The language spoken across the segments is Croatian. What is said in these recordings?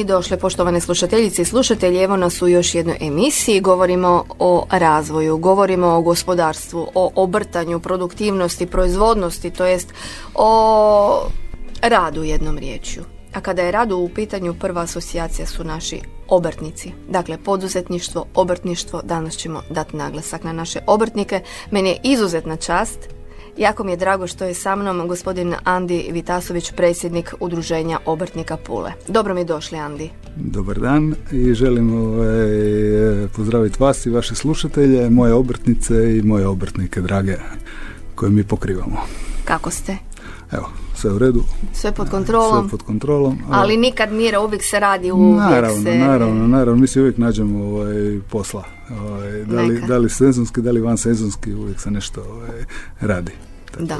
I došle poštovane slušateljice i slušatelji, evo nas u još jednoj emisiji, govorimo o razvoju, govorimo o gospodarstvu, o obrtanju, produktivnosti, proizvodnosti, to jest o radu jednom riječju. A kada je radu u pitanju, prva asocijacija su naši obrtnici. Dakle, poduzetništvo, obrtništvo, danas ćemo dati naglasak na naše obrtnike. Meni je izuzetna čast Jako mi je drago što je sa mnom gospodin Andi Vitasović, predsjednik Udruženja obrtnika Pule. Dobro mi došli, Andi. Dobar dan i želim ovaj, pozdraviti vas i vaše slušatelje, moje obrtnice i moje obrtnike drage koje mi pokrivamo. Kako ste? Evo, sve u redu. Sve pod kontrolom? Sve pod kontrolom. Ali nikad mira, uvijek se radi, uvijek naravno, se... Naravno, naravno, mi se uvijek nađemo ovaj, posla. Ovaj, da, li, da li sezonski, da li van sezonski, uvijek se nešto ovaj, radi. Da.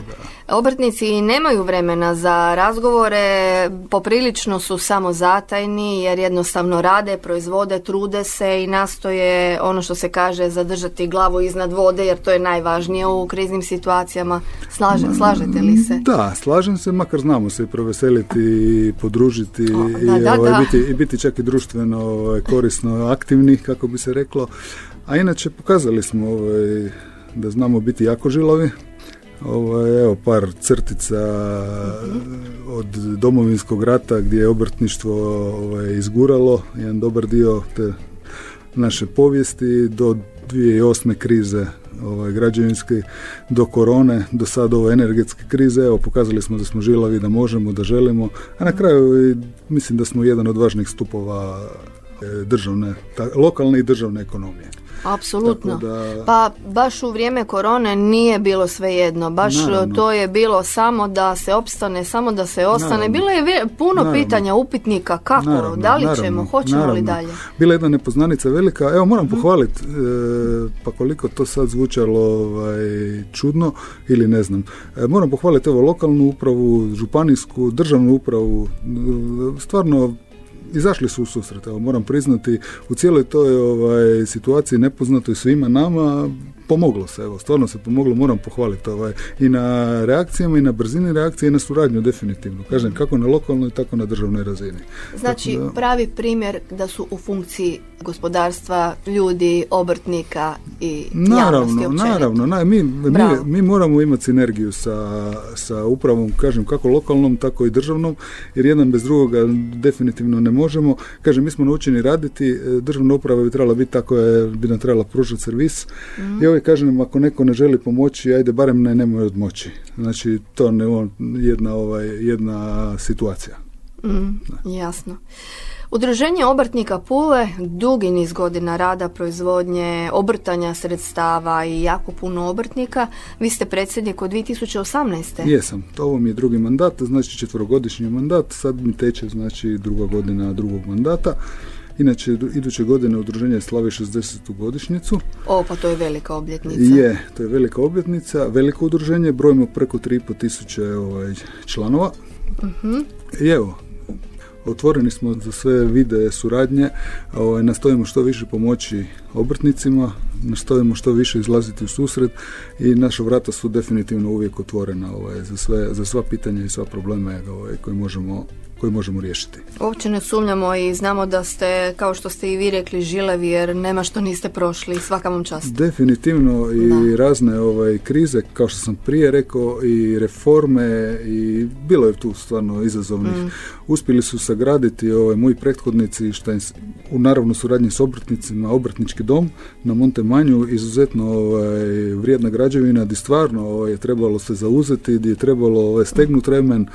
Obrtnici nemaju vremena za razgovore, poprilično su samo zatajni jer jednostavno rade, proizvode, trude se i nastoje ono što se kaže zadržati glavu iznad vode jer to je najvažnije u kriznim situacijama. Slaže, slažete li se? Da, slažem se, makar znamo se i proveseliti i podružiti i, ovaj, biti, i biti čak i društveno ovaj, korisno aktivni, kako bi se reklo. A inače pokazali smo ovaj, da znamo biti jako žilovi, ovo je evo par crtica od domovinskog rata gdje je obrtništvo ovaj, izguralo jedan dobar dio te naše povijesti do 2008. krize ovaj, građevinske, do korone, do sad ove energetske krize. Evo, pokazali smo da smo žilavi, da možemo, da želimo, a na kraju mislim da smo jedan od važnih stupova e, državne, lokalne i državne ekonomije. Apsolutno. Pa baš u vrijeme korone nije bilo svejedno. Baš to je bilo samo da se opstane, samo da se ostane. Bilo je puno pitanja, upitnika kako, da li ćemo, hoćemo li dalje. Bila je jedna nepoznanica velika. Evo moram mhm. pohvaliti, e, pa koliko to sad zvučalo ovaj, čudno ili ne znam. E, moram pohvaliti evo lokalnu upravu, županijsku, državnu upravu. Stvarno izašli su u susret. Evo, moram priznati, u cijeloj toj ovaj, situaciji nepoznatoj svima nama pomoglo se, evo, stvarno se pomoglo, moram pohvaliti ovaj, i na reakcijama i na brzini reakcije i na suradnju definitivno, kažem, kako na lokalnoj, tako na državnoj razini. Znači, pravi primjer da su u funkciji gospodarstva, ljudi, obrtnika i naravno, Naravno, na, mi, mi, mi, moramo imati sinergiju sa, sa upravom, kažem, kako lokalnom, tako i državnom, jer jedan bez drugoga definitivno ne možemo. Kažem, mi smo naučeni raditi, državna uprava bi trebala biti tako, je, bi nam trebala pružati servis mm. i ovaj kažem, ako neko ne želi pomoći, ajde barem ne nemoj odmoći. Znači, to ne jedna, ovaj, jedna situacija. Mm, jasno. Udruženje obrtnika Pule dugi niz godina rada, proizvodnje, obrtanja sredstava i jako puno obrtnika. Vi ste predsjednik od 2018. Jesam, to ovo mi je drugi mandat, znači četvrogodišnji mandat, sad mi teče znači druga godina drugog mandata. Inače, iduće godine udruženje slavi 60. godišnjicu. O, pa to je velika obljetnica. Je, to je velika obljetnica, veliko udruženje, brojimo preko 3,5 tisuće ovaj, članova. uh I evo, otvoreni smo za sve vide suradnje, ovaj, nastojimo što više pomoći obrtnicima, nastojimo što više izlaziti u susret i naša vrata su definitivno uvijek otvorena ovaj, za, sve, za sva pitanja i sva probleme ovaj, koje možemo koji možemo riješiti. Uopće ne sumnjamo i znamo da ste, kao što ste i vi rekli, žilevi jer nema što niste prošli, svaka vam čast. Definitivno i razne ovaj, krize, kao što sam prije rekao, i reforme i bilo je tu stvarno izazovnih. Mm. Uspjeli su sagraditi ovaj, moji prethodnici, što je u naravno suradnji s obrtnicima, obrtnički dom na Monte Manju, izuzetno ovaj, vrijedna građevina, gdje stvarno ovaj, je trebalo se zauzeti, gdje je trebalo ovaj, stegnuti remen,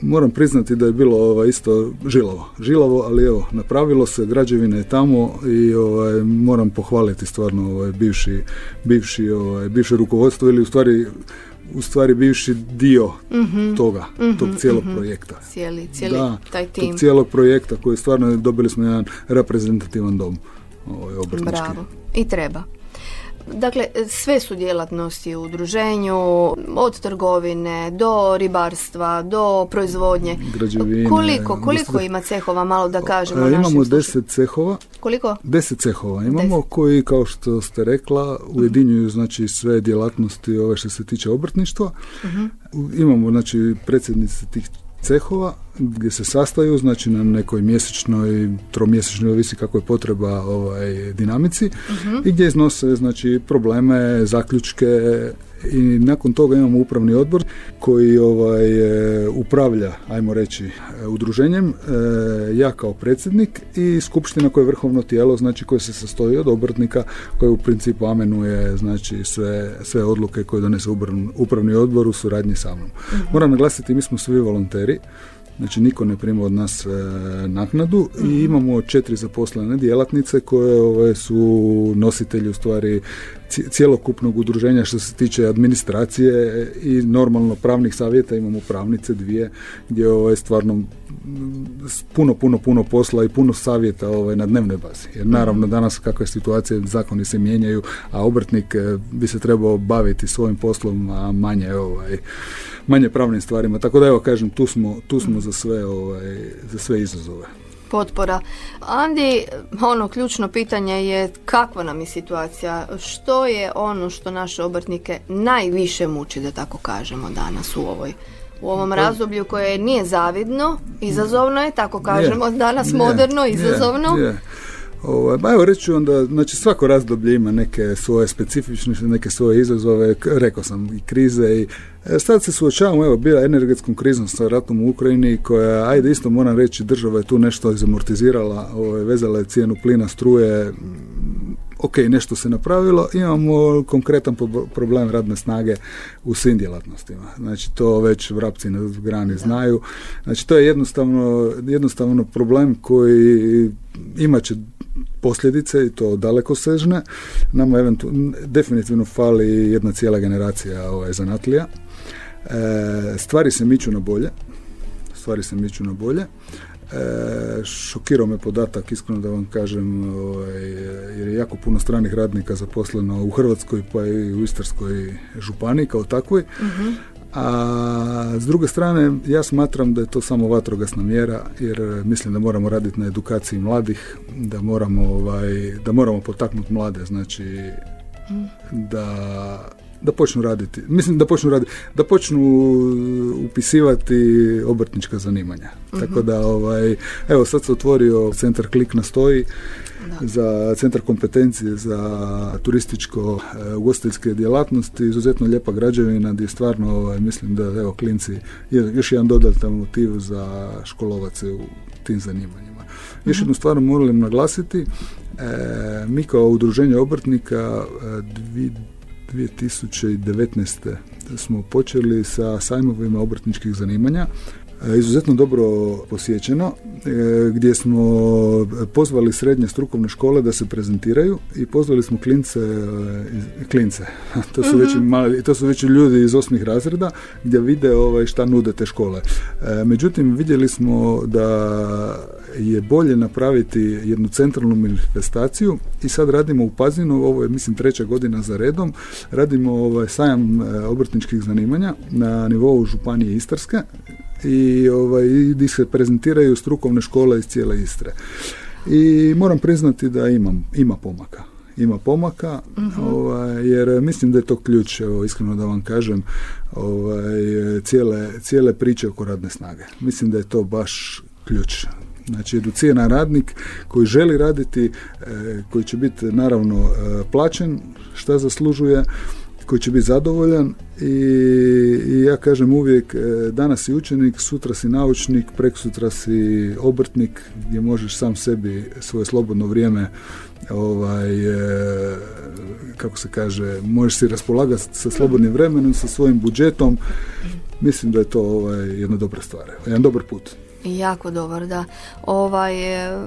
moram priznati da je bilo ovaj, isto žilavo. Žilavo, ali evo, napravilo se, građevina je tamo i ovaj, moram pohvaliti stvarno ovaj, bivši, bivši, ovaj, bivše rukovodstvo ili u stvari u stvari bivši dio mm toga, mm tog cijelog mm projekta. Cijeli, cijeli da, taj tim. Tog cijelog projekta koji stvarno dobili smo jedan reprezentativan dom ovaj, Bravo. I treba. Dakle, sve su djelatnosti u udruženju, od trgovine do ribarstva, do proizvodnje. Građevine. Koliko, koliko ima cehova, malo da kažemo e, Imamo deset cehova. Koliko? Deset cehova imamo koji, kao što ste rekla, ujedinjuju znači sve djelatnosti ove što se tiče obrtništva. Mhm. Imamo znači predsjednice tih cehova gdje se sastaju znači na nekoj mjesečnoj, tromjesečnoj, ovisi kako je potreba ovaj, dinamici mhm. i gdje iznose znači probleme, zaključke i nakon toga imamo upravni odbor koji ovaj e, upravlja, ajmo reći, e, udruženjem, e, ja kao predsjednik i skupština koja je vrhovno tijelo, znači koje se sastoji od obrtnika koje u principu amenuje znači sve, sve odluke koje donese upravni odbor u suradnji sa mnom. Mhm. Moram naglasiti, mi smo svi volonteri, Znači niko ne prima od nas e, naknadu i mhm. imamo četiri zaposlene djelatnice koje ove, su nositelji u stvari cjelokupnog udruženja što se tiče administracije i normalno pravnih savjeta imamo pravnice dvije gdje ovaj stvarno puno, puno, puno posla i puno savjeta ovaj, na dnevnoj bazi. Jer naravno mhm. danas kakva je situacija, zakoni se mijenjaju, a obrtnik e, bi se trebao baviti svojim poslom, a manje ovaj, manje pravnim stvarima. Tako da evo kažem, tu smo, tu smo za, sve, ovaj, za sve izazove. Potpora. Andi, ono ključno pitanje je kakva nam je situacija? Što je ono što naše obrtnike najviše muči, da tako kažemo, danas u ovoj u ovom pa- razdoblju koje nije zavidno, izazovno je, tako kažemo, danas moderno, izazovno. Ovaj, ba evo reći onda, znači svako razdoblje ima neke svoje specifičnosti, neke svoje izazove, rekao sam i krize i e, sad se suočavamo, evo, bila energetskom krizom sa ratom u Ukrajini koja, ajde isto moram reći, država je tu nešto izamortizirala, ovaj, vezala je cijenu plina, struje, ok, nešto se napravilo, imamo konkretan problem radne snage u svim djelatnostima. Znači to već vrapci na grani znaju. Znači to je jednostavno, jednostavno problem koji imat će posljedice i to daleko sežne. Nama eventu, definitivno fali jedna cijela generacija ovaj, zanatlija. E, stvari se miču na bolje. Stvari se miču na bolje. E, šokirao me podatak, iskreno da vam kažem, ovaj, jer je jako puno stranih radnika zaposleno u Hrvatskoj pa i u Istarskoj županiji kao takvoj. uh A s druge strane, ja smatram da je to samo vatrogasna mjera, jer mislim da moramo raditi na edukaciji mladih, da moramo, ovaj, da moramo potaknuti mlade, znači da da počnu raditi. Mislim da počnu raditi, da počnu upisivati obrtnička zanimanja. Tako mhm. da ovaj evo sad se otvorio centar Klik na stoji za centar kompetencije za turističko e, ugostiteljske djelatnosti, izuzetno lijepa građevina gdje stvarno ovaj, mislim da evo klinci je još jedan dodatan motiv za školovace u tim zanimanjima. Još mhm. jednu stvar moram naglasiti, e, mi kao udruženje obrtnika e, 2019. smo počeli sa sajmovima obrtničkih zanimanja izuzetno dobro posjećeno e, gdje smo pozvali srednje strukovne škole da se prezentiraju i pozvali smo klince e, klince. To su već mhm. mali, to su već ljudi iz osmih razreda gdje vide ovaj šta nude te škole. Međutim vidjeli smo da je bolje napraviti jednu centralnu manifestaciju i sad radimo u Pazinu, ovo je mislim treća godina za redom, radimo ovaj sajam obrtničkih zanimanja na nivou Županije Istarske i ovaj, gdje se prezentiraju strukovne škole iz cijele Istre. I moram priznati da imam, ima pomaka. Ima pomaka, mhm. ovaj, jer mislim da je to ključ, evo, iskreno da vam kažem, ovaj, cijele, cijele priče oko radne snage. Mislim da je to baš ključ. Znači, educiran radnik koji želi raditi, e, koji će biti naravno e, plaćen, šta zaslužuje, koji će biti zadovoljan i, i ja kažem uvijek e, danas si učenik, sutra si naučnik, sutra si obrtnik gdje možeš sam sebi svoje slobodno vrijeme ovaj, e, kako se kaže, možeš si raspolagati sa slobodnim vremenom, sa svojim budžetom. Mislim da je to ovaj, jedna dobra stvar, jedan dobar put. Jako dobar, da. Ovaj, e,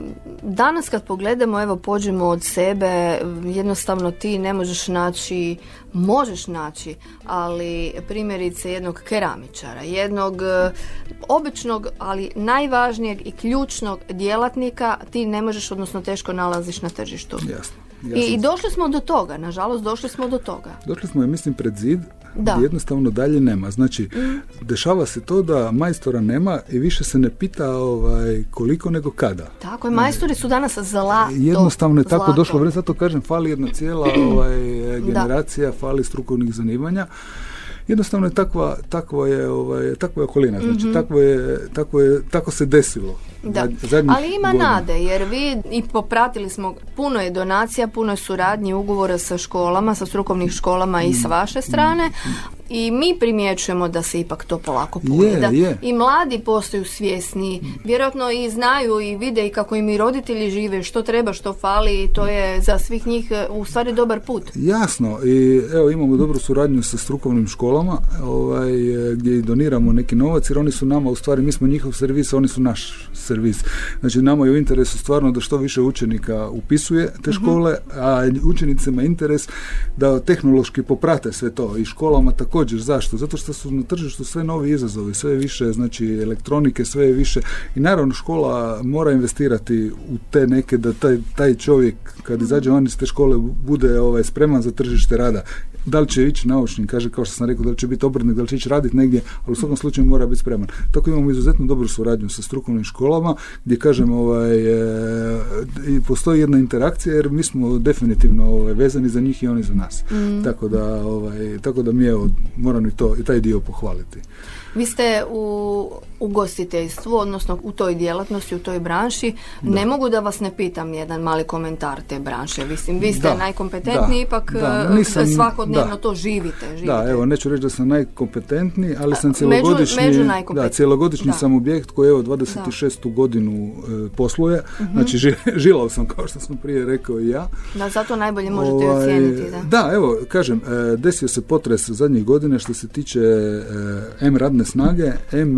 danas kad pogledamo, evo pođemo od sebe, jednostavno ti ne možeš naći, možeš naći, ali primjerice jednog keramičara, jednog e, običnog, ali najvažnijeg i ključnog djelatnika ti ne možeš, odnosno teško nalaziš na tržištu. Jasno. I, I došli smo do toga, nažalost došli smo do toga. Došli smo, ja mislim, pred zid da. jednostavno dalje nema. Znači, mm. dešava se to da majstora nema i više se ne pita ovaj, koliko nego kada. Tako je, majstori su danas zlato. Jednostavno je tako došlo vrijeme, zato kažem, fali jedna cijela ovaj, generacija, fali strukovnih zanimanja jednostavno je takva, takva je, ovaj, takva je okolina, znači mm takvo je, takvo je, tako se desilo. Da. Ali ima nade jer vi i popratili smo puno je donacija, puno je suradnji ugovora sa školama, sa strukovnih školama i sa mm. vaše strane, mm i mi primjećujemo da se ipak to polako puni. da I mladi postaju svjesni, vjerojatno i znaju i vide i kako im i roditelji žive, što treba, što fali i to je za svih njih e, u stvari dobar put. Jasno i evo imamo dobru suradnju sa strukovnim školama ovaj, e, gdje i doniramo neki novac jer oni su nama u stvari, mi smo njihov servis, oni su naš servis. Znači nama je u interesu stvarno da što više učenika upisuje te mhm. škole, a učenicima interes da tehnološki poprate sve to i školama tako također. Zašto? Zato što su na tržištu sve novi izazovi, sve više znači elektronike, sve više i naravno škola mora investirati u te neke da taj, taj čovjek kad izađe van iz te škole bude ovaj, spreman za tržište rada da li će ići naučnik, kaže kao što sam rekao, da li će biti obrtnik, da li će ići raditi negdje, ali u svakom slučaju mora biti spreman. Tako imamo izuzetno dobru suradnju sa strukovnim školama gdje kažem ovaj, e, postoji jedna interakcija jer mi smo definitivno ovaj, vezani za njih i oni za nas. Mm. Tako da ovaj, tako da mi evo moram i to i taj dio pohvaliti. Vi ste u ugostiteljstvu, odnosno u toj djelatnosti, u toj branši. Ne mogu da vas ne pitam jedan mali komentar te branše. Mislim, vi ste najkompetentniji, ipak da, e, svakodnevno to živite, živite. Da, evo, neću reći da sam najkompetentniji, ali sam cjelogodišnji, među, da, cjelogodišnji sam objekt koji evo 26. godinu e, posluje. Mhm. Znači, žilao sam, kao što sam prije rekao i ja. Da, zato najbolje možete ovaj, ocijeniti. Da. da, evo, kažem, e, desio se potres zadnjih godine što se tiče M radne snage, M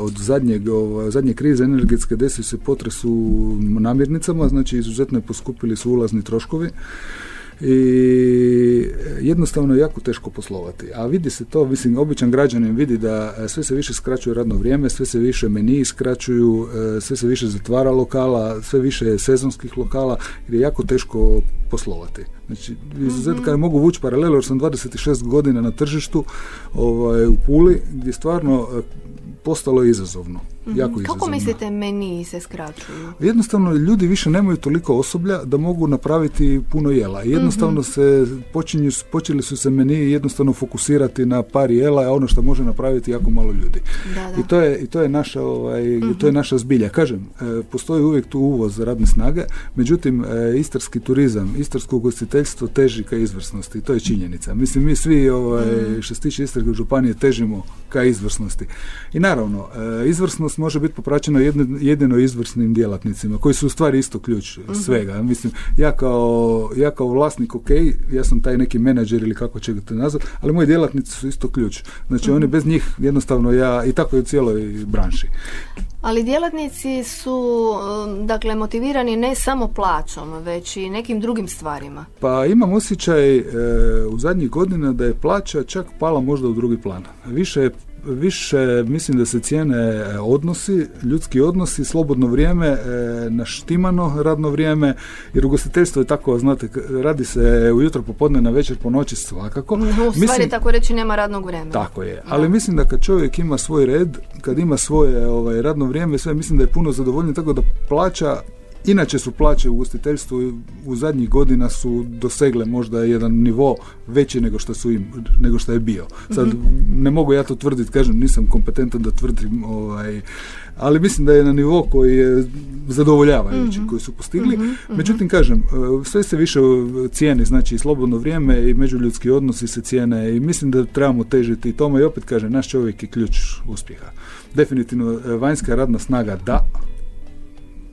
od zadnjeg, zadnje krize energetske desio se potres u namirnicama, znači izuzetno je poskupili su ulazni troškovi i jednostavno je jako teško poslovati. A vidi se to, mislim, običan građanin vidi da e, sve se više skraćuje radno vrijeme, sve se više meniji skraćuju, e, sve se više zatvara lokala, sve više sezonskih lokala, jer je jako teško poslovati. Znači, izuzetno kada mogu vući paralelu, jer sam 26 godina na tržištu ovaj, u Puli, gdje stvarno e, postalo izazovno. Mhm. Jako Kako mislite meni se skraćuju? Jednostavno ljudi više nemaju toliko osoblja da mogu napraviti puno jela. Jednostavno mhm. se počinju, počeli su se meni jednostavno fokusirati na par jela, a ono što može napraviti jako malo ljudi. Da, da. I to je i to je naša ovaj to je mhm. naša zbilja. Kažem, e, postoji uvijek tu uvoz radne snage, međutim e, istarski turizam, istarsko ugostiteljstvo teži ka izvrsnosti. To je činjenica. Mislim mi svi ovaj što se tiče Istarske županije težimo ka izvrsnosti. I naravno, e, može biti popraćena jedno, jedino izvrsnim djelatnicima, koji su u stvari isto ključ mhm. svega. Mislim, ja kao, ja kao vlasnik, ok, ja sam taj neki menadžer ili kako ćete nazvati, ali moji djelatnici su isto ključ. Znači, oni mhm. bez njih jednostavno ja, i tako je u cijeloj branši. Ali djelatnici su um, dakle motivirani ne samo plaćom, već i nekim drugim stvarima. Pa imam osjećaj e, u zadnjih godina da je plaća čak pala možda u drugi plan. Više je više mislim da se cijene e, odnosi, ljudski odnosi, slobodno vrijeme, e, naštimano radno vrijeme, jer ugostiteljstvo je tako, znate, radi se ujutro popodne na večer po noći svakako. U stvari mislim, tako reći nema radnog vremena. Tako je, ali mislim da kad čovjek ima svoj red, kad ima svoje ovaj, radno vrijeme, sve mislim da je puno zadovoljnije, tako da plaća Inače su plaće u ugostiteljstvu u zadnjih godina su dosegle možda jedan nivo veći nego što su im, nego što je bio. Sad mhm. ne mogu ja to tvrditi, kažem nisam kompetentan da tvrdim ovaj, ali mislim da je na nivo koji je zadovoljavajući mhm. koji su postigli. Mhm, Međutim kažem, sve se više cijeni, znači slobodno vrijeme i međuljudski odnosi se cijene i mislim da trebamo težiti tome i opet kažem, naš čovjek je ključ uspjeha. Definitivno vanjska radna snaga da,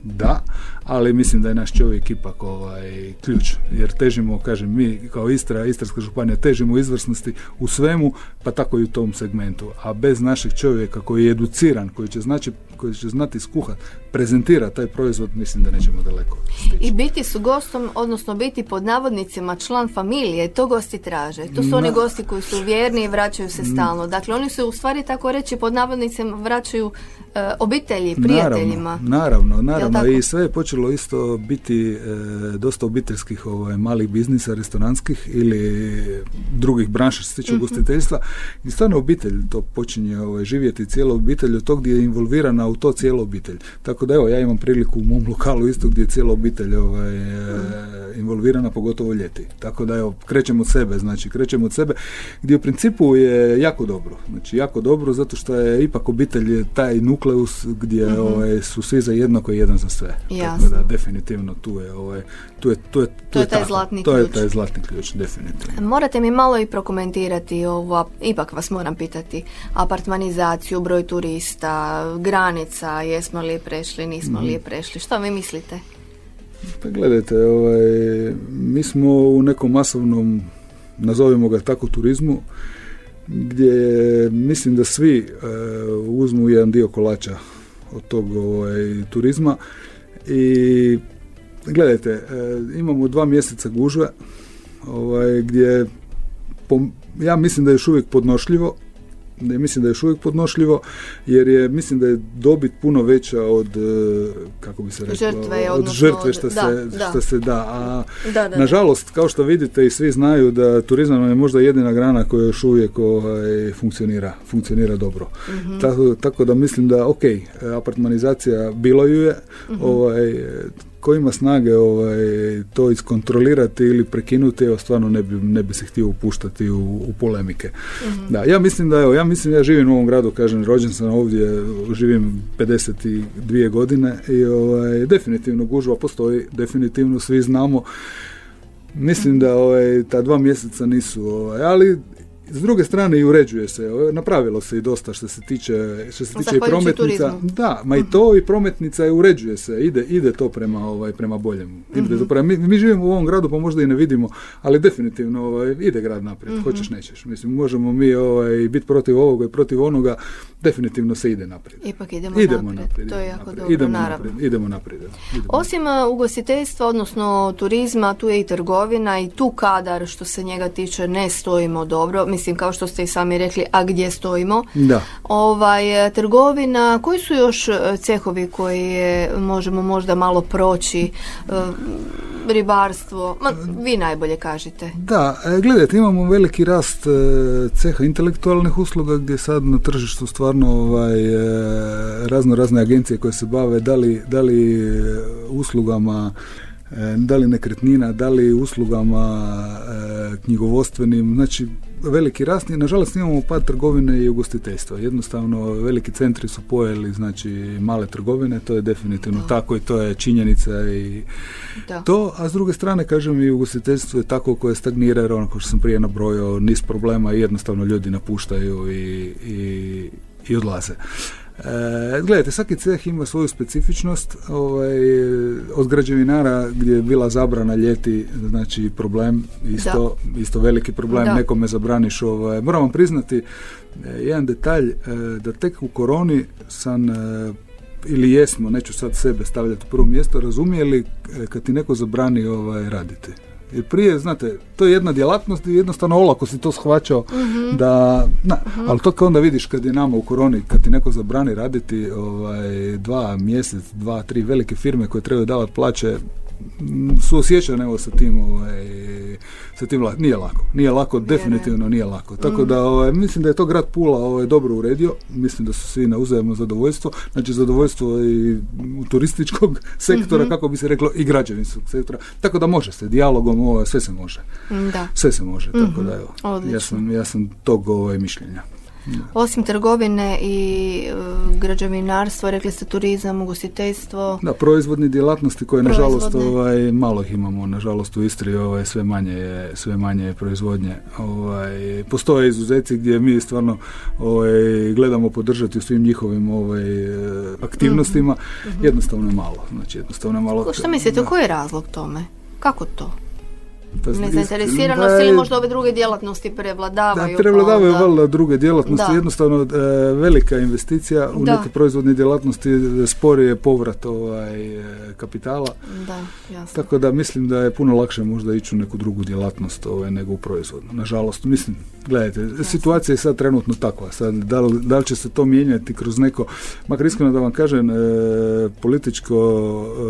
da, ali mislim da je naš čovjek ipak ovaj ključ, jer težimo, kažem, mi kao Istra, Istarska županija težimo izvrsnosti u svemu, pa tako i u tom segmentu, a bez našeg čovjeka koji je educiran, koji će, znači, koji će znati skuhat prezentira taj proizvod, mislim da nećemo daleko. I biti su gostom, odnosno biti pod navodnicima član familije, to gosti traže. To su oni gosti koji su vjerni i vraćaju se stalno. Dakle, oni su u stvari tako reći pod navodnicima vraćaju e, obitelji, prijateljima. Naravno, naravno. I sve je počelo isto biti e, dosta obiteljskih ovaj, malih biznisa, restoranskih ili drugih branša što se tiče mm ugostiteljstva. I stvarno obitelj to počinje ovaj, živjeti cijela obitelj od tog gdje je involvirana u to cijela obitelj. Tako da evo, ja imam priliku u mom lokalu isto gdje je cijela obitelj ovaj, e, involvirana, pogotovo ljeti. Tako da evo, krećemo od sebe, znači krećemo od sebe, gdje u principu je jako dobro. Znači jako dobro zato što je ipak obitelj je taj nukleus gdje mm ovaj, su svi za jedno koji jedan za sve. Jasno. Tako da definitivno tu je, ovaj, tu je, tu je, tu to je, taj zlatni to ključ. je taj zlatni ključ, definitivno. Morate mi malo i prokomentirati ovo, ipak vas moram pitati, apartmanizaciju, broj turista, granica, jesmo li prešli, nismo li mhm. prešli, što vi mislite? Pa gledajte, ovaj, mi smo u nekom masovnom, nazovimo ga tako, turizmu, gdje mislim da svi e, uzmu jedan dio kolača od tog ovaj, turizma i gledajte, e, imamo dva mjeseca gužve ovaj, gdje ja mislim da je još uvijek podnošljivo mislim da je još uvijek podnošljivo jer je mislim da je dobit puno veća od e, kako bi se reklo žrtve, od žrtve što, se, da. što se da a nažalost kao što vidite i svi znaju da turizam je možda jedina grana koja još uvijek ovaj, funkcionira funkcionira dobro mhm. tako, tako da mislim da ok apartmanizacija bilo ju je mhm. ovaj ko ima snage ovaj, to iskontrolirati ili prekinuti, evo stvarno ne bi, ne bi se htio upuštati u, u polemike. Mhm. Da, ja mislim da evo, ja mislim ja živim u ovom gradu, kažem, rođen sam ovdje, živim 52 godine i ovaj, definitivno gužva postoji, definitivno svi znamo. Mislim da ovaj, ta dva mjeseca nisu, ovaj, ali s druge strane i uređuje se, napravilo se i dosta što se tiče što se tiče i prometnica. Da, ma i to i prometnica i uređuje se, ide ide to prema ovaj prema boljemu. To prema, mi, mi, živimo u ovom gradu pa možda i ne vidimo, ali definitivno ovaj ide grad naprijed, mm hoćeš nećeš. Mislim možemo mi ovaj biti protiv ovoga i protiv onoga, definitivno se ide naprijed. Ipak idemo, idemo naprijed. To je jako dobro, idemo naravno. Naprijed, idemo naprijed. Osim ugostiteljstva, odnosno turizma, tu je i trgovina i tu kadar što se njega tiče ne stojimo dobro mislim kao što ste i sami rekli, a gdje stojimo. Da. Ovaj, trgovina, koji su još e, cehovi koji možemo možda malo proći, e, ribarstvo, ma, vi najbolje kažete. Da, e, gledajte, imamo veliki rast ceha intelektualnih usluga gdje sad na tržištu stvarno ovaj, razno razne agencije koje se bave da li, da li uslugama da li nekretnina, da li uslugama knjigovodstvenim, znači veliki rast i nažalost imamo pad trgovine i ugostiteljstva. Jednostavno veliki centri su pojeli znači male trgovine, to je definitivno tako i to je činjenica i to, a s druge strane kažem i ugostiteljstvo je tako koje stagnira jer ono što sam prije nabrojao niz problema i jednostavno ljudi napuštaju i, i, i odlaze. E, gledajte, svaki ceh ima svoju specifičnost. Ovaj, od građevinara gdje je bila zabrana ljeti, znači problem, isto, isto veliki problem, da. nekome zabraniš. Ovaj, moram vam priznati e, jedan detalj, e, da tek u koroni sam e, ili jesmo, neću sad sebe stavljati u prvo mjesto, razumijeli kad ti neko zabrani ovaj, raditi. Jer prije, znate, to je jedna djelatnost i jednostavno olako si to shvaćao mhm. da, na, mhm. ali to kao onda vidiš kad je nama u koroni, kad ti neko zabrani raditi ovaj, dva mjesec, dva, tri velike firme koje trebaju davati plaće, su osjećane evo sa tim ovaj, sa tim nije lako. Nije lako, definitivno nije lako. Tako mm. da ovaj, mislim da je to grad Pula ovaj, dobro uredio. Mislim da su svi na uzajemno zadovoljstvo. Znači zadovoljstvo i turističkog sektora, mhm. kako bi se reklo, i građevinskog sektora. Tako da može se, dijalogom ovaj, sve se može. Da. Sve se može, tako da evo. Ja sam, ja sam tog ovaj, mišljenja. Osim trgovine i uh, građevinarstva, rekli ste turizam, ugostiteljstvo. Da, proizvodne djelatnosti koje nažalost ovaj, malo ih imamo, nažalost u Istri ovaj, sve manje je, sve manje je proizvodnje. Ovaj, postoje izuzeci gdje mi stvarno ovaj, gledamo podržati u svim njihovim ovaj, aktivnostima, mm-hmm. jednostavno je malo. Znači, jednostavno je malo. Što mislite, koji je razlog tome? Kako to? Pa, Nezainteresiranost ili možda ove druge djelatnosti prevladavaju. Da, prevladavaju pa valjda druge djelatnosti. Jednostavno e, velika investicija u neke proizvodne djelatnosti sporije povrat ovaj, e, kapitala. Da, jasno. Tako da mislim da je puno lakše možda ići u neku drugu djelatnost ovaj, nego u proizvodnu. Nažalost, mislim, gledajte, situacija je sad trenutno takva. Sad, da, li, da li će se to mijenjati kroz neko, makar iskreno da vam kažem, e, političko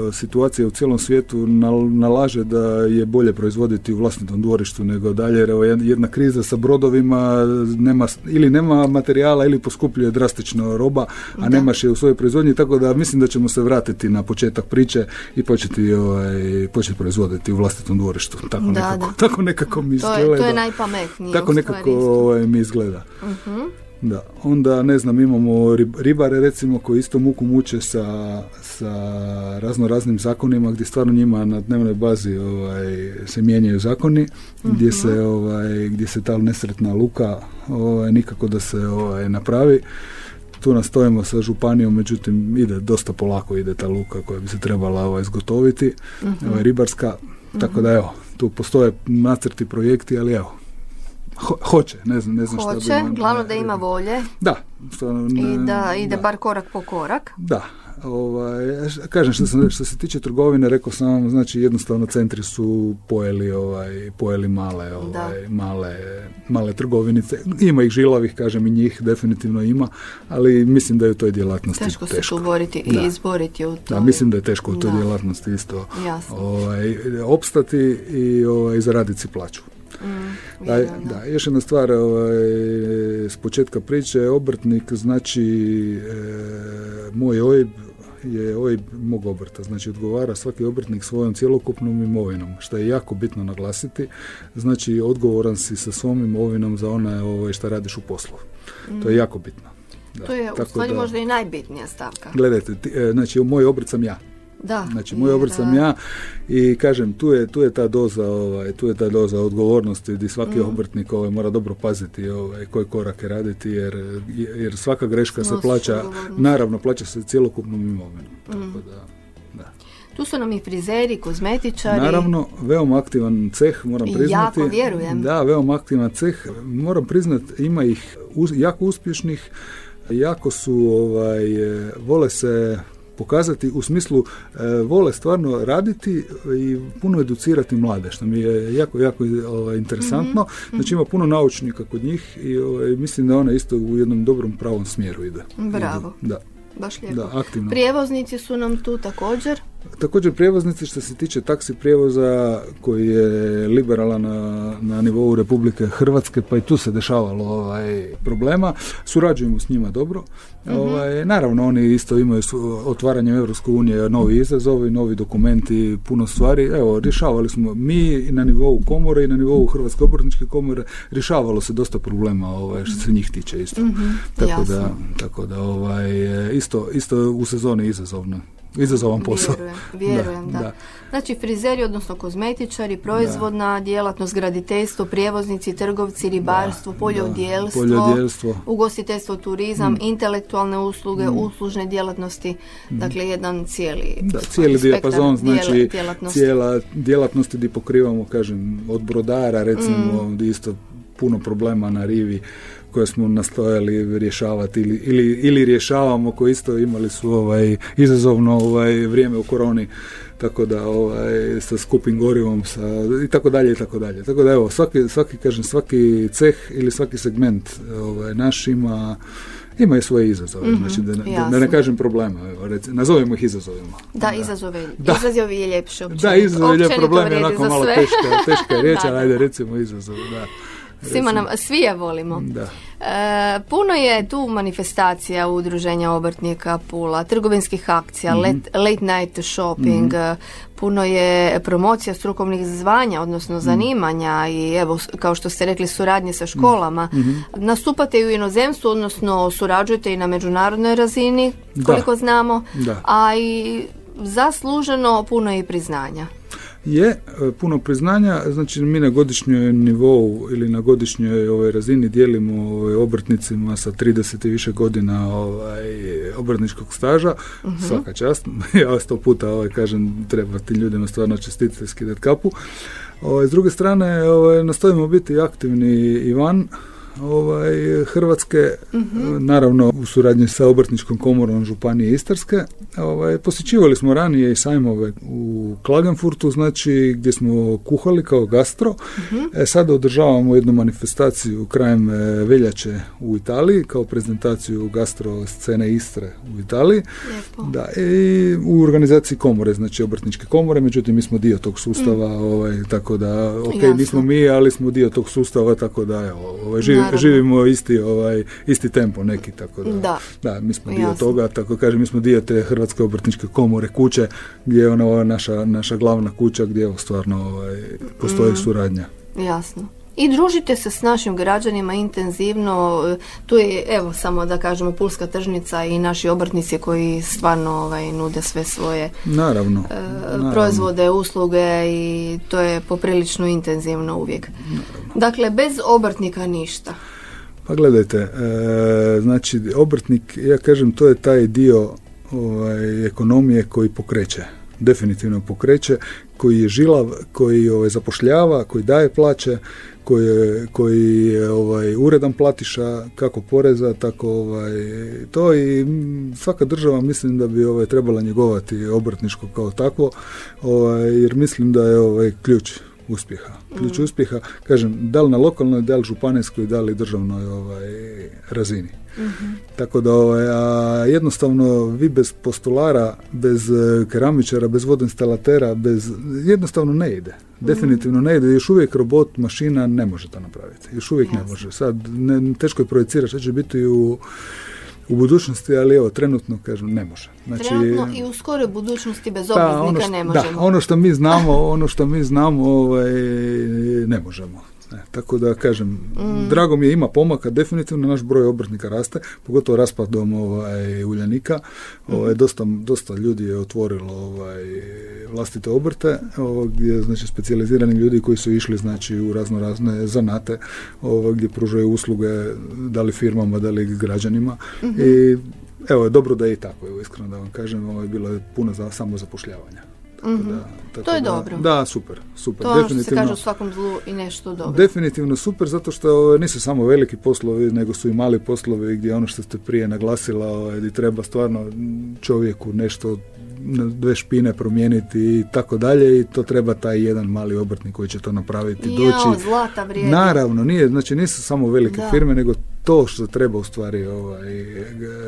e, situacija u cijelom svijetu nalaže da je bolje proizvoditi u vlastitom dvorištu nego dalje, jer evo jedna kriza sa brodovima nema, ili nema materijala ili poskupljuje drastično roba, a nemaš je u svojoj proizvodnji, tako da mislim da ćemo se vratiti na početak priče i početi, ovaj, početi proizvoditi u vlastitom dvorištu. Tako, da, nekako, da. tako nekako mi to je, To je najpametnije. Tako nekako ovaj, mi izgleda. uh Da, onda ne znam, imamo ribare recimo koji isto muku muče sa, sa razno raznim zakonima gdje stvarno njima na dnevnoj bazi ovaj, se mijenjaju zakoni, gdje se mhm. ovaj, gdje se ta nesretna luka ovaj, nikako da se ovaj, napravi. Tu nastojimo sa županijom, međutim ide dosta polako ide ta luka koja bi se trebala ovaj, izgotoviti, uh ovaj, ribarska, tako da evo, tu postoje nacrti projekti, ali evo, hoće, ne znam, ne znam hoće, šta bi... glavno da ima volje. Da. I da ide bar korak po korak. Da, ovaj, kažem što, sam, što se tiče trgovine, rekao sam vam, znači jednostavno centri su pojeli, ovaj, pojeli male, ovaj, male, male trgovinice. Ima ih žilavih, kažem i njih definitivno ima, ali mislim da je u toj djelatnosti teško. Teško se boriti i izboriti u toj. Da, mislim da je teško u toj djelatnosti isto ovaj, opstati i ovaj, zaraditi si plaću. Mm, da, da, još jedna stvar ovaj, s početka priče, obrtnik znači e, moj OIB je OIB mog obrta, znači odgovara svaki obrtnik svojom cjelokupnom imovinom, što je jako bitno naglasiti, znači odgovoran si sa svom imovinom za ona ovaj, što radiš u poslu. To je mm. jako bitno. Da. To je u stvari možda i najbitnija stavka. Gledajte, e, znači moj obrt sam ja. Da, znači moj obrt sam ja i kažem tu je, tu je ta doza ovaj, tu je ta doza odgovornosti gdje svaki mm. obrtnik ovaj, mora dobro paziti ovaj, koje korake raditi jer, jer svaka greška se plaća naravno plaća se cjelokupnom imovinom mm. tako da, da. Tu su nam i frizeri, kozmetičari. Naravno, veoma aktivan ceh, moram priznati. Jako vjerujem. Da, veoma aktivan ceh. Moram priznati, ima ih jako uspješnih, jako su, ovaj, vole se pokazati u smislu e, vole stvarno raditi i puno educirati mlade, što mi je jako, jako ovaj, interesantno. Mm-hmm. Znači ima puno naučnika kod njih i ovaj, mislim da ona isto u jednom dobrom pravom smjeru ide. Bravo. Da. Baš lijepo. Da, aktivno. Prijevoznici su nam tu također. Također prijevoznici što se tiče taksi prijevoza koji je liberalan na, na nivou Republike Hrvatske, pa i tu se dešavalo ovaj, problema. Surađujemo s njima dobro. Mhm. Ovaj, naravno, oni isto imaju otvaranje Europske unije novi izazovi, novi dokumenti, puno stvari. Evo, rješavali smo mi na nivou komore i na nivou Hrvatske obrtničke komore rješavalo se dosta problema ovaj, što se njih tiče isto. Mhm, tako, da, tako da ovaj, isto, isto u sezoni izazovno izazovan posao. Vjerujem, vjerujem da, Znači frizeri, odnosno kozmetičari, proizvodna djelatnost, graditeljstvo, prijevoznici, trgovci, ribarstvo, poljodjelstvo, ugostiteljstvo, turizam, mm. intelektualne usluge, mm. uslužne djelatnosti, mm. dakle jedan cijeli da, cijeli dijapazon, znači djelatnosti. cijela djelatnosti gdje pokrivamo, kažem, od brodara recimo, mm. isto puno problema na rivi koje smo nastojali rješavati ili, ili, ili rješavamo koji isto imali su ovaj izazovno ovaj vrijeme u koroni tako da ovaj sa skupim gorivom sa i tako dalje i tako dalje. Tako da evo svaki svaki kažem svaki ceh ili svaki segment ovaj naš ima imaju svoje izazove, mm znači da, da, ne kažem problema, evo, reci, nazovimo ih izazovima. Da, izazove, da. izazovi je ljepše Da, izazovi je problem je onako malo teška, teška riječ, ali ajde recimo izazove, da. Svima nam, svi je volimo. Da. E, puno je tu manifestacija udruženja obrtnika Pula, trgovinskih akcija, mm late, night shopping, mhm. puno je promocija strukovnih zvanja, odnosno mhm. zanimanja i evo, kao što ste rekli, suradnje sa školama. mm Nastupate i u inozemstvu, odnosno surađujete i na međunarodnoj razini, koliko znamo, da. a i zasluženo puno i priznanja je e, puno priznanja, znači mi na godišnjoj nivou ili na godišnjoj ovaj, razini dijelimo ovaj, obrtnicima sa 30 i više godina ovaj, obrtničkog staža, uh svaka čast, ja sto puta ovaj, kažem treba tim ljudima stvarno čestitati skidati kapu. Ovaj, s druge strane, ovaj, nastojimo biti aktivni i van ovaj, Hrvatske, mhm. naravno u suradnji sa obrtničkom komorom Županije Istarske. Ovaj, posjećivali smo ranije i sajmove u Klagenfurtu, znači gdje smo kuhali kao gastro. uh E, sada održavamo jednu manifestaciju krajem e, veljače u Italiji kao prezentaciju gastro scene Istre u Italiji. Da, i u organizaciji komore, znači obrtničke komore, međutim mi smo dio tog sustava, mm. ovaj, tako da, ok, nismo mi, ali smo dio tog sustava, tako da, evo, ovaj, živi, živimo isti ovaj isti tempo neki tako da da, da mi smo dio toga tako kažem mi smo dio te Hrvatske obrtničke komore kuće gdje je ona naša naša glavna kuća gdje stvarno ovaj postoji mm. suradnja. Jasno i družite se s našim građanima intenzivno. Tu je, evo, samo da kažemo, Pulska tržnica i naši obrtnici koji stvarno ovaj, nude sve svoje naravno, e, proizvode, usluge i to je poprilično intenzivno uvijek. Dakle, bez obrtnika ništa. Pa gledajte, e, znači obrtnik, ja kažem, to je taj dio ovaj, ekonomije koji pokreće definitivno pokreće, koji je žilav, koji ovaj, zapošljava, koji daje plaće, koji je, koji je ovaj, uredan platiša kako poreza, tako ovaj, to i svaka država mislim da bi ovaj, trebala njegovati obrtniško kao takvo, ovaj, jer mislim da je ovaj, ključ uspjeha. Ključ mm. uspjeha, kažem, da li na lokalnoj, da li županijskoj, da li državnoj ovaj, razini. Tako da ovaj, a jednostavno vi bez postolara, bez e, keramičara, bez vodoinstalatera, bez, jednostavno ne ide. Definitivno ne ide. Još uvijek robot, mašina ne može to napraviti. Još uvijek ne može. Sad ne, teško je projecirati što će biti u u budućnosti, ali evo, trenutno kažem, ne može. Znači, trenutno i u skoroj budućnosti bez pa, obveznika ono ne možemo. Da, ono što mi znamo, ono što mi znamo, ovaj, ne možemo. E, tako da kažem, mm. drago mi je ima pomaka, definitivno naš broj obrtnika raste, pogotovo raspadom ovaj, uljanika. Ovaj, mm. dosta, dosta ljudi je otvorilo ovaj, vlastite obrte, ovaj, gdje znači specijalizirani ljudi koji su išli znači u razno razne zanate, ovaj, gdje pružaju usluge da li firmama, da li građanima. Mm-hmm. I evo, dobro da je i tako, evo, iskreno da vam kažem, ovaj, bilo je puno za samozapošljavanja. Mhm. to je dobro. Da, super, super. To definitivno, što se kaže u svakom zlu i nešto dobro. Definitivno super, zato što nisu samo veliki poslovi, nego su i mali poslovi gdje ono što ste prije naglasila, ovaj, gdje treba stvarno čovjeku nešto dve špine promijeniti i tako dalje i to treba taj jedan mali obrtnik koji će to napraviti jo, doći. zlata Naravno, nije, znači nisu samo velike firme, nego to što treba u stvari ovaj,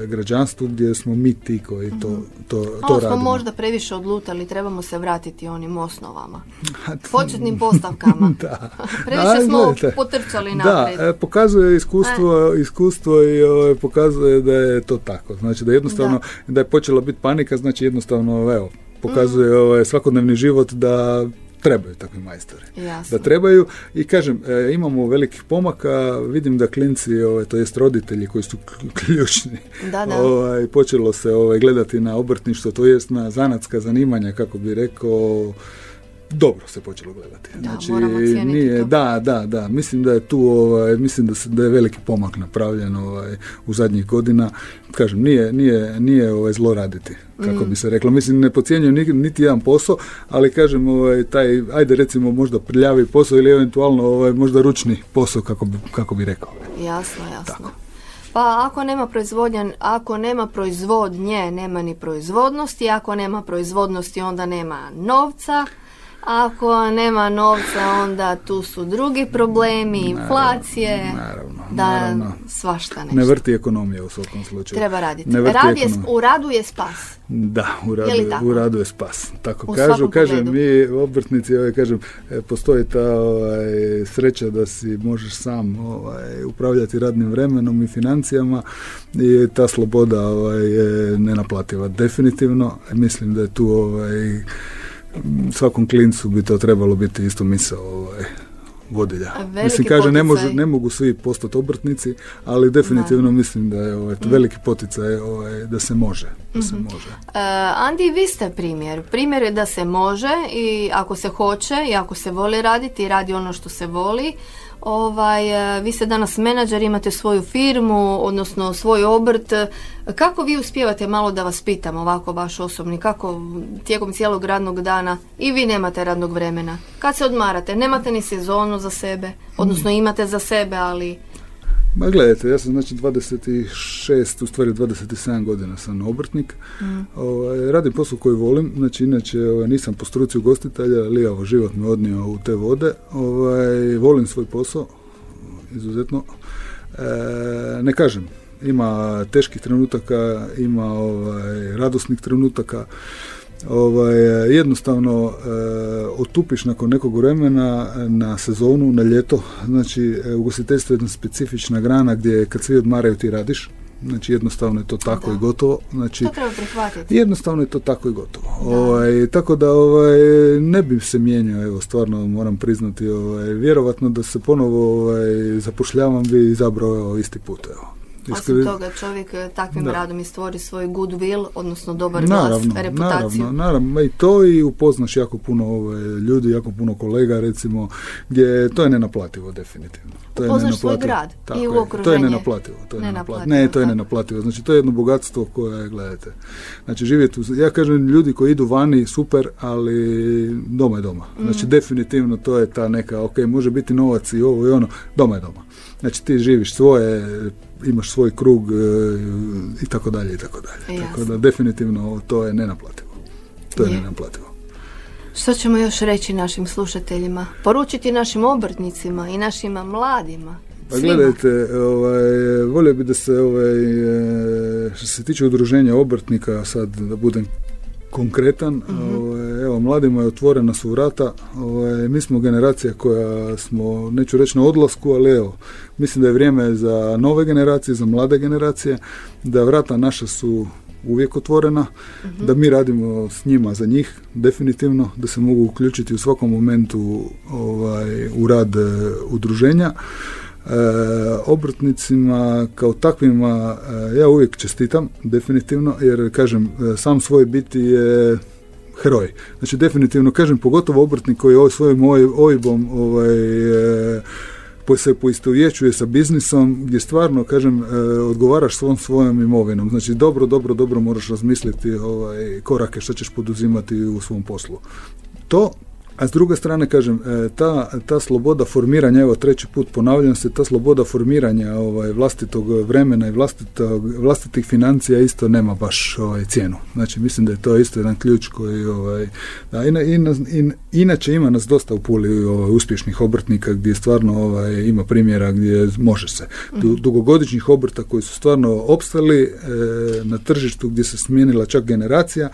građanstvu gdje smo mi ti koji to, mhm. to, to smo možda previše odlutali, trebamo se vratiti onim osnovama. Početnim postavkama. da. previše smo potrčali naprijed. Da, e, pokazuje iskustvo, e. iskustvo i ovaj, pokazuje da je to tako. Znači da jednostavno, da, da je počela biti panika, znači jednostavno, evo, pokazuje mm. ovaj, svakodnevni život da trebaju takvi majstori. Da trebaju i kažem, e, imamo velikih pomaka, vidim da klinci, ovaj, to jest roditelji koji su ključni, da, da. Ovaj, počelo se ovaj, gledati na obrtništvo, to jest na zanatska zanimanja, kako bi rekao, dobro se počelo gledati. Da, znači, nije, da, da, da. Mislim da je tu, ovaj, mislim da, se, da je veliki pomak napravljen ovaj, u zadnjih godina. Kažem, nije, nije, nije ovaj, zlo raditi, kako mm. bi se reklo. Mislim, ne pocijenjujem niti, niti jedan posao, ali kažem, ovaj, taj, ajde recimo možda prljavi posao ili eventualno ovaj, možda ručni posao, kako bi, kako bi rekao. Jasno, jasno. Pa ako nema proizvodnja, ako nema proizvodnje, nema ni proizvodnosti, ako nema proizvodnosti onda nema novca, ako nema novca, onda tu su drugi problemi, inflacije, naravno, da naravno. svašta nešto. Ne vrti ekonomija u svakom slučaju. Treba raditi. Rad je, u radu je spas. Da, u radu, je, u radu je spas. Tako kažu, kažem, mi obrtnici, ovaj, kažem, e, postoji ta ovaj, sreća da si možeš sam ovaj, upravljati radnim vremenom i financijama i ta sloboda ovaj, je nenaplativa. Definitivno, mislim da je tu ovaj, svakom klincu bi to trebalo biti isto misao ovaj, vodilja. mislim, kaže, ne, može, ne mogu svi postati obrtnici, ali definitivno mislim da je ovaj, mm. veliki poticaj ovaj, da se može. Da se mhm. može. Uh, Andi, vi ste primjer. Primjer je da se može i ako se hoće i ako se voli raditi i radi ono što se voli, Ovaj, vi ste danas menadžer, imate svoju firmu, odnosno svoj obrt. Kako vi uspijevate, malo da vas pitam ovako vaš osobni, kako tijekom cijelog radnog dana i vi nemate radnog vremena? Kad se odmarate? Nemate ni sezonu za sebe, odnosno imate za sebe, ali Ma gledajte, ja sam znači 26, u stvari 27 godina sam obrtnik. Mm. Ovaj, radim posao koji volim, znači inače ovaj, nisam po struci ugostitelja, ali evo, život me odnio u te vode. Ovaj, volim svoj posao, izuzetno. E, ne kažem, ima teških trenutaka, ima ovaj, radosnih trenutaka ovaj, jednostavno e, otupiš nakon nekog vremena na sezonu, na ljeto. Znači, e, ugostiteljstvo je jedna specifična grana gdje kad svi odmaraju ti radiš. Znači jednostavno je to tako i gotovo. Znači, to treba prihvatiti. Jednostavno je to tako i gotovo. Ovaj, tako da ovaj, ne bi se mijenjao, evo stvarno moram priznati, ovaj, vjerovatno da se ponovo ovaj, zapošljavam bi izabrao isti put. Evo. Osim toga čovjek eh, takvim da. radom i stvori svoj goodwill, odnosno dobar glas, reputaciju. Naravno, naravno, i to i upoznaš jako puno ove, ljudi, jako puno kolega recimo, gdje to je nenaplativo definitivno. To je nenaplativo. svoj grad Tako i u okruženje. To je nenaplativo. To je nenaplativo. Ne, to je nenaplativo. Znači to je jedno bogatstvo koje, gledajte, znači živjeti, ja kažem ljudi koji idu vani super, ali doma je doma. Znači mm. definitivno to je ta neka, ok, može biti novac i ovo i ono, doma je doma. Znači ti živiš svoje, imaš svoj krug e, i tako dalje i tako dalje. Tako da definitivno to je nenaplativo. To je, je. nenaplativo. Što ćemo još reći našim slušateljima? Poručiti našim obrtnicima i našim mladima? Pa gledajte, ovaj, volio bi da se ovaj, e, što se tiče udruženja obrtnika, sad da budem konkretan. Mhm. Ovaj, evo, mladima je otvorena su vrata. Ovaj, mi smo generacija koja smo, neću reći na odlasku, ali evo, mislim da je vrijeme za nove generacije, za mlade generacije, da vrata naša su uvijek otvorena, mhm. da mi radimo s njima za njih, definitivno, da se mogu uključiti u svakom momentu ovaj, u rad e, udruženja. E, obrtnicima kao takvima e, ja uvijek čestitam definitivno jer kažem e, sam svoj biti je heroj. Znači definitivno kažem pogotovo obrtnik koji ovaj svojim OIB-om ovaj, se poistovjećuje sa biznisom gdje stvarno kažem odgovaraš svom svojom imovinom. Znači dobro, dobro, dobro moraš razmisliti ovaj, korake što ćeš poduzimati u svom poslu. To a s druge strane, kažem, e, ta, ta sloboda formiranja, evo treći put ponavljam se, ta sloboda formiranja ovaj, vlastitog vremena i vlastitog, vlastitih financija isto nema baš ovaj, cijenu. Znači, mislim da je to isto jedan ključ koji, ovaj, da, inače ima nas dosta u puli ovaj, uspješnih obrtnika gdje stvarno ovaj, ima primjera gdje može se. Du, mhm. dugogodišnjih obrta koji su stvarno opstali e, na tržištu gdje se smijenila čak generacija,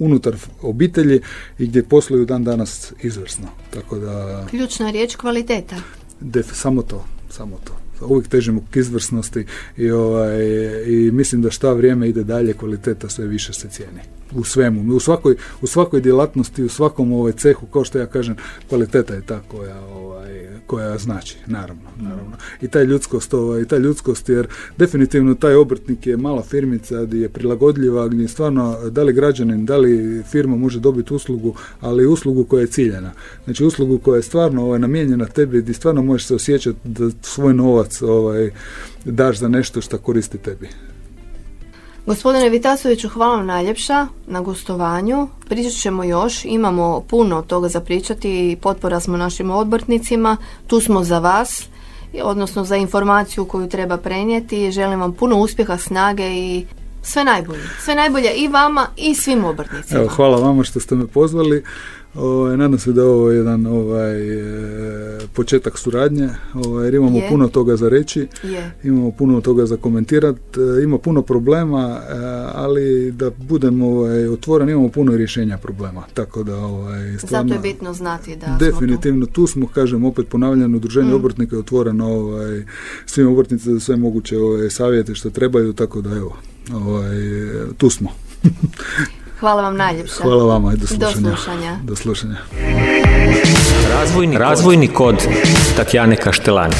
unutar obitelji i gdje posluju dan danas izvrsno. Tako da... Ključna riječ kvaliteta. Def, samo to, samo to. Uvijek težimo k izvrsnosti i, ovaj, i mislim da šta vrijeme ide dalje, kvaliteta sve više se cijeni. U svemu, u svakoj, u svakoj djelatnosti, u svakom ovaj cehu, kao što ja kažem, kvaliteta je ta koja ovaj, koja znači, naravno, naravno. I taj ljudskost, ovaj, i taj ljudskost, jer definitivno taj obrtnik je mala firmica gdje je prilagodljiva, gdje stvarno da li građanin, da li firma može dobiti uslugu, ali uslugu koja je ciljena. Znači uslugu koja je stvarno ovaj, namijenjena tebi, gdje stvarno možeš se osjećati da svoj novac ovaj, daš za nešto što koristi tebi. Gospodine Vitasoviću, hvala vam najljepša na gostovanju. Pričat ćemo još, imamo puno toga za pričati i potpora smo našim odbrtnicima. Tu smo za vas, odnosno za informaciju koju treba prenijeti. Želim vam puno uspjeha, snage i sve najbolje. Sve najbolje i vama i svim obrtnicima. Evo, hvala vama što ste me pozvali. Ovaj, nadam se da je ovo jedan ovaj, e, početak suradnje, ovaj, jer imamo puno toga za reći, imamo puno toga za komentirati, e, ima puno problema, e, ali da budemo ovaj, otvoreni, imamo puno rješenja problema. Tako da, ovaj, stvarno, Zato je bitno znati da Definitivno, tu. smo, kažem, opet ponavljano, udruženje mm. obrtnika je otvoreno ovaj, svim obrtnicima za sve moguće ovaj, savjete što trebaju, tako da evo, ovaj, tu smo. Hvala vam najljepša. Hvala vama i do slušanja. Do slušanja. Razvojni, Razvojni kod Tatjane Kaštelani.